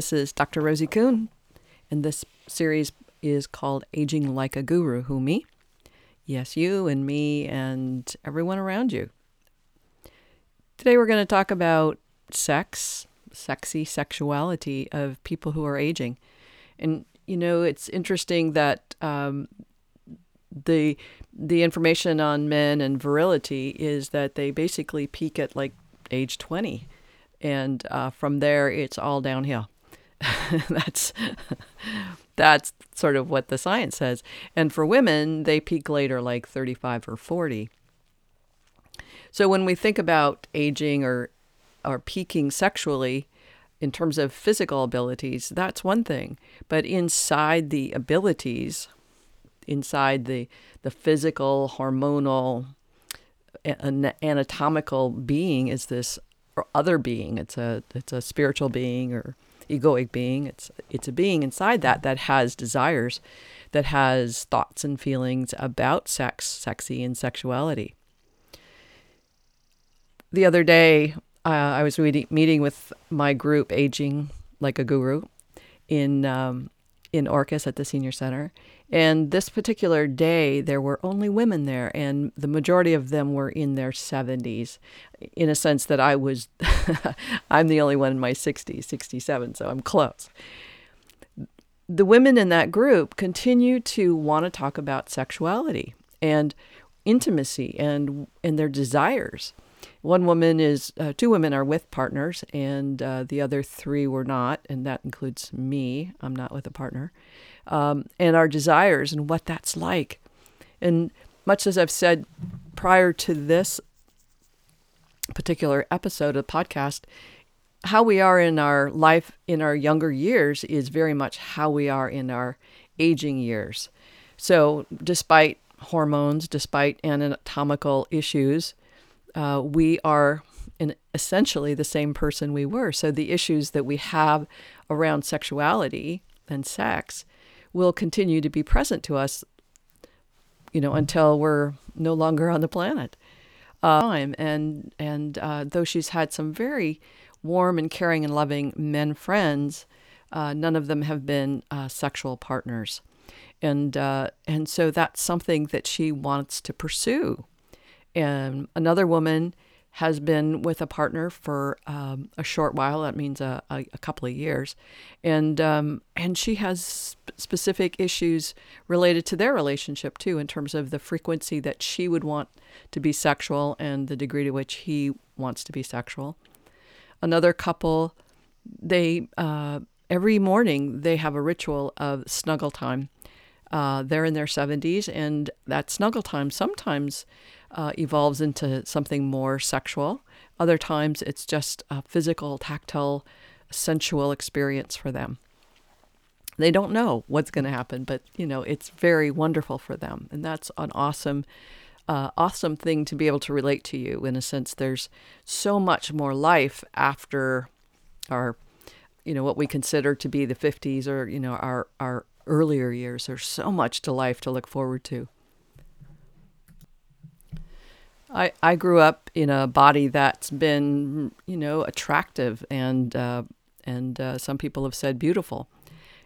This is Dr. Rosie Kuhn, and this series is called Aging Like a Guru. Who, me? Yes, you and me and everyone around you. Today we're going to talk about sex, sexy sexuality of people who are aging. And, you know, it's interesting that um, the the information on men and virility is that they basically peak at like age 20 and uh, from there it's all downhill that's that's sort of what the science says. And for women they peak later like 35 or 40 so when we think about aging or or peaking sexually in terms of physical abilities that's one thing. But inside the abilities inside the the physical hormonal anatomical being is this other being. It's a it's a spiritual being or egoic being it's it's a being inside that that has desires that has thoughts and feelings about sex sexy and sexuality. The other day uh, i was meeting, meeting with my group aging like a guru in um, in Orcas at the senior center and this particular day, there were only women there, and the majority of them were in their 70s, in a sense that I was, I'm the only one in my 60s, 67, so I'm close. The women in that group continue to want to talk about sexuality and intimacy and, and their desires. One woman is, uh, two women are with partners, and uh, the other three were not, and that includes me. I'm not with a partner um, and our desires and what that's like. And much as I've said prior to this particular episode of the podcast, how we are in our life in our younger years is very much how we are in our aging years. So, despite hormones, despite anatomical issues, uh, we are in essentially the same person we were. So, the issues that we have around sexuality and sex will continue to be present to us, you know, until we're no longer on the planet. Uh, and and uh, though she's had some very warm and caring and loving men friends, uh, none of them have been uh, sexual partners, and uh, and so that's something that she wants to pursue. And another woman has been with a partner for um, a short while. That means a, a, a couple of years, and um, and she has sp- specific issues related to their relationship too, in terms of the frequency that she would want to be sexual and the degree to which he wants to be sexual. Another couple, they uh, every morning they have a ritual of snuggle time. Uh, they're in their 70s, and that snuggle time sometimes uh, evolves into something more sexual. Other times it's just a physical, tactile, sensual experience for them. They don't know what's going to happen, but you know it's very wonderful for them, and that's an awesome, uh, awesome thing to be able to relate to you. In a sense, there's so much more life after our, you know, what we consider to be the 50s or you know our our earlier years. There's so much to life to look forward to. I, I grew up in a body that's been, you know, attractive and uh, and uh, some people have said beautiful.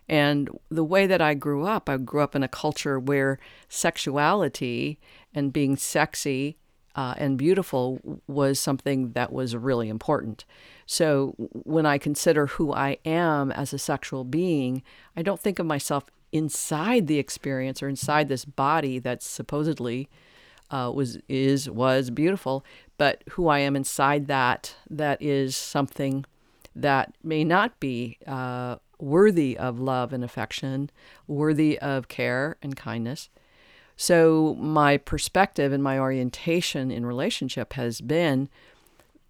And the way that I grew up, I grew up in a culture where sexuality and being sexy uh, and beautiful was something that was really important. So when I consider who I am as a sexual being, I don't think of myself inside the experience or inside this body that supposedly uh, was is was beautiful, but who I am inside that that is something that may not be uh, worthy of love and affection, worthy of care and kindness. So my perspective and my orientation in relationship has been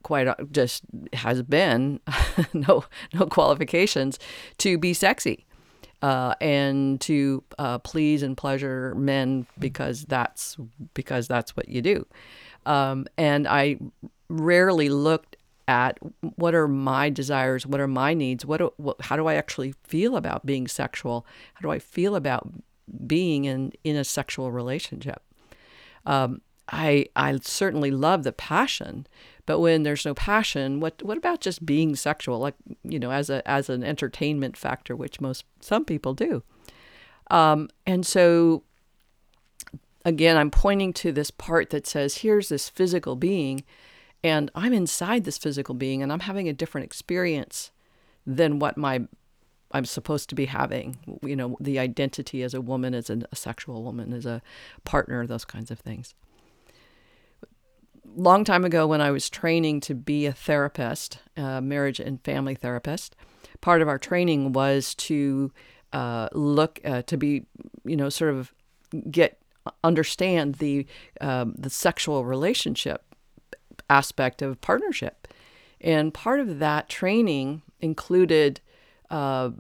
quite uh, just has been no no qualifications to be sexy uh, and to uh, please and pleasure men because that's because that's what you do. Um, and I rarely looked at what are my desires, what are my needs, what, what, how do I actually feel about being sexual, how do I feel about being in in a sexual relationship. Um, I I certainly love the passion, but when there's no passion, what what about just being sexual? Like you know, as a as an entertainment factor, which most some people do. Um, and so, again, I'm pointing to this part that says, here's this physical being, and I'm inside this physical being, and I'm having a different experience than what my I'm supposed to be having. You know, the identity as a woman, as a, a sexual woman, as a partner, those kinds of things long time ago when I was training to be a therapist, a marriage and family therapist, part of our training was to uh, look uh, to be, you know, sort of get understand the um, the sexual relationship aspect of partnership, and part of that training included uh,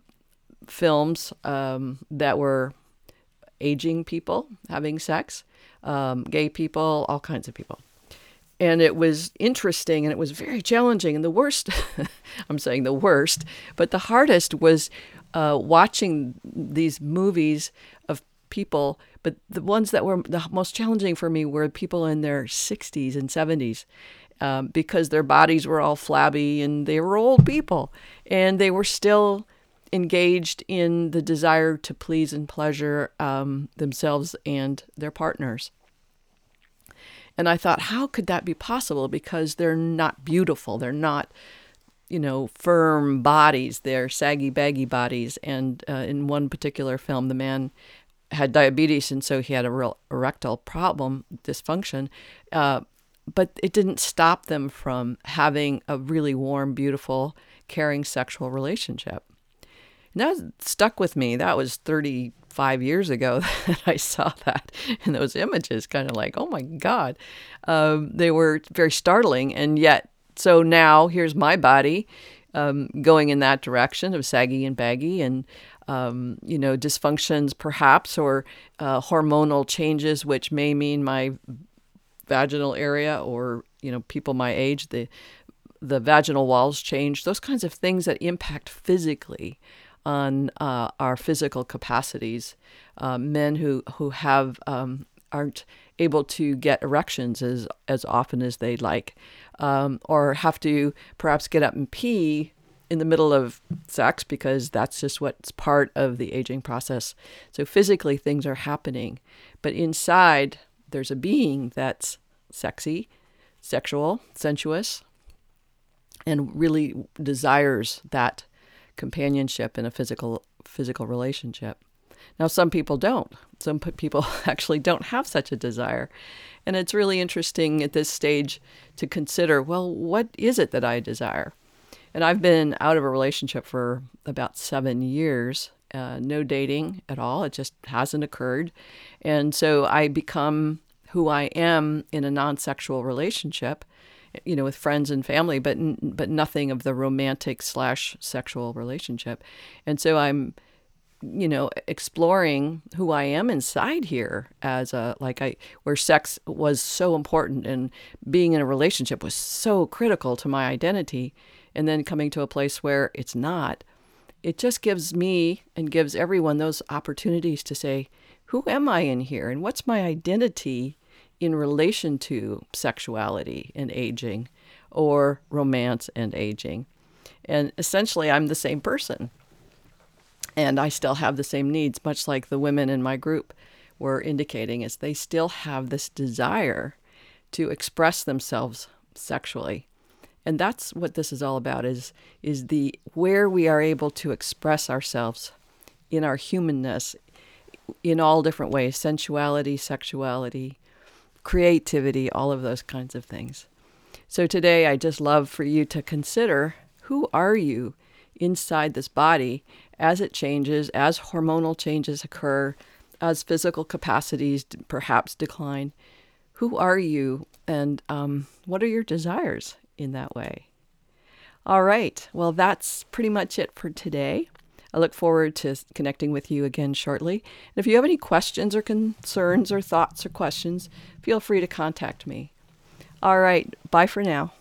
films um, that were aging people having sex, um, gay people, all kinds of people and it was interesting and it was very challenging. And the worst, I'm saying the worst, but the hardest was uh, watching these movies of people. But the ones that were the most challenging for me were people in their 60s and 70s. Um, because their bodies were all flabby and they were old people and they were still engaged in the desire to please and pleasure um, themselves and their partners. And I thought, how could that be possible? Because they're not beautiful. They're not, you know, firm bodies. They're saggy, baggy bodies. And uh, in one particular film, the man had diabetes, and so he had a real erectile problem, dysfunction. Uh, but it didn't stop them from having a really warm, beautiful, caring sexual relationship. And that stuck with me. That was 35 years ago that I saw that in those images, kind of like, oh my God. Um, they were very startling. And yet, so now here's my body um, going in that direction of saggy and baggy and, um, you know, dysfunctions perhaps or uh, hormonal changes, which may mean my vaginal area or, you know, people my age, the, the vaginal walls change, those kinds of things that impact physically on uh, our physical capacities. Uh, men who who have um, aren't able to get erections as as often as they'd like, um, or have to perhaps get up and pee in the middle of sex because that's just what's part of the aging process. So physically things are happening, but inside there's a being that's sexy, sexual, sensuous, and really desires that companionship in a physical physical relationship. Now, some people don't. Some people actually don't have such a desire. And it's really interesting at this stage to consider well, what is it that I desire? And I've been out of a relationship for about seven years, uh, no dating at all. It just hasn't occurred. And so I become who I am in a non sexual relationship you know, with friends and family, but but nothing of the romantic slash sexual relationship. And so I'm, you know, exploring who I am inside here as a like I where sex was so important and being in a relationship was so critical to my identity, and then coming to a place where it's not. It just gives me and gives everyone those opportunities to say, who am I in here and what's my identity in relation to sexuality and aging or romance and aging. And essentially, I'm the same person. And I still have the same needs, much like the women in my group were indicating, is they still have this desire to express themselves sexually. And that's what this is all about is is the where we are able to express ourselves in our humanness in all different ways, sensuality, sexuality, creativity, all of those kinds of things. So today, I just love for you to consider who are you inside this body as it changes, as hormonal changes occur, as physical capacities perhaps decline. Who are you, and um, what are your desires in that way? All right, well, that's pretty much it for today. I look forward to connecting with you again shortly. And if you have any questions or concerns or thoughts or questions, feel free to contact me. All right, bye for now.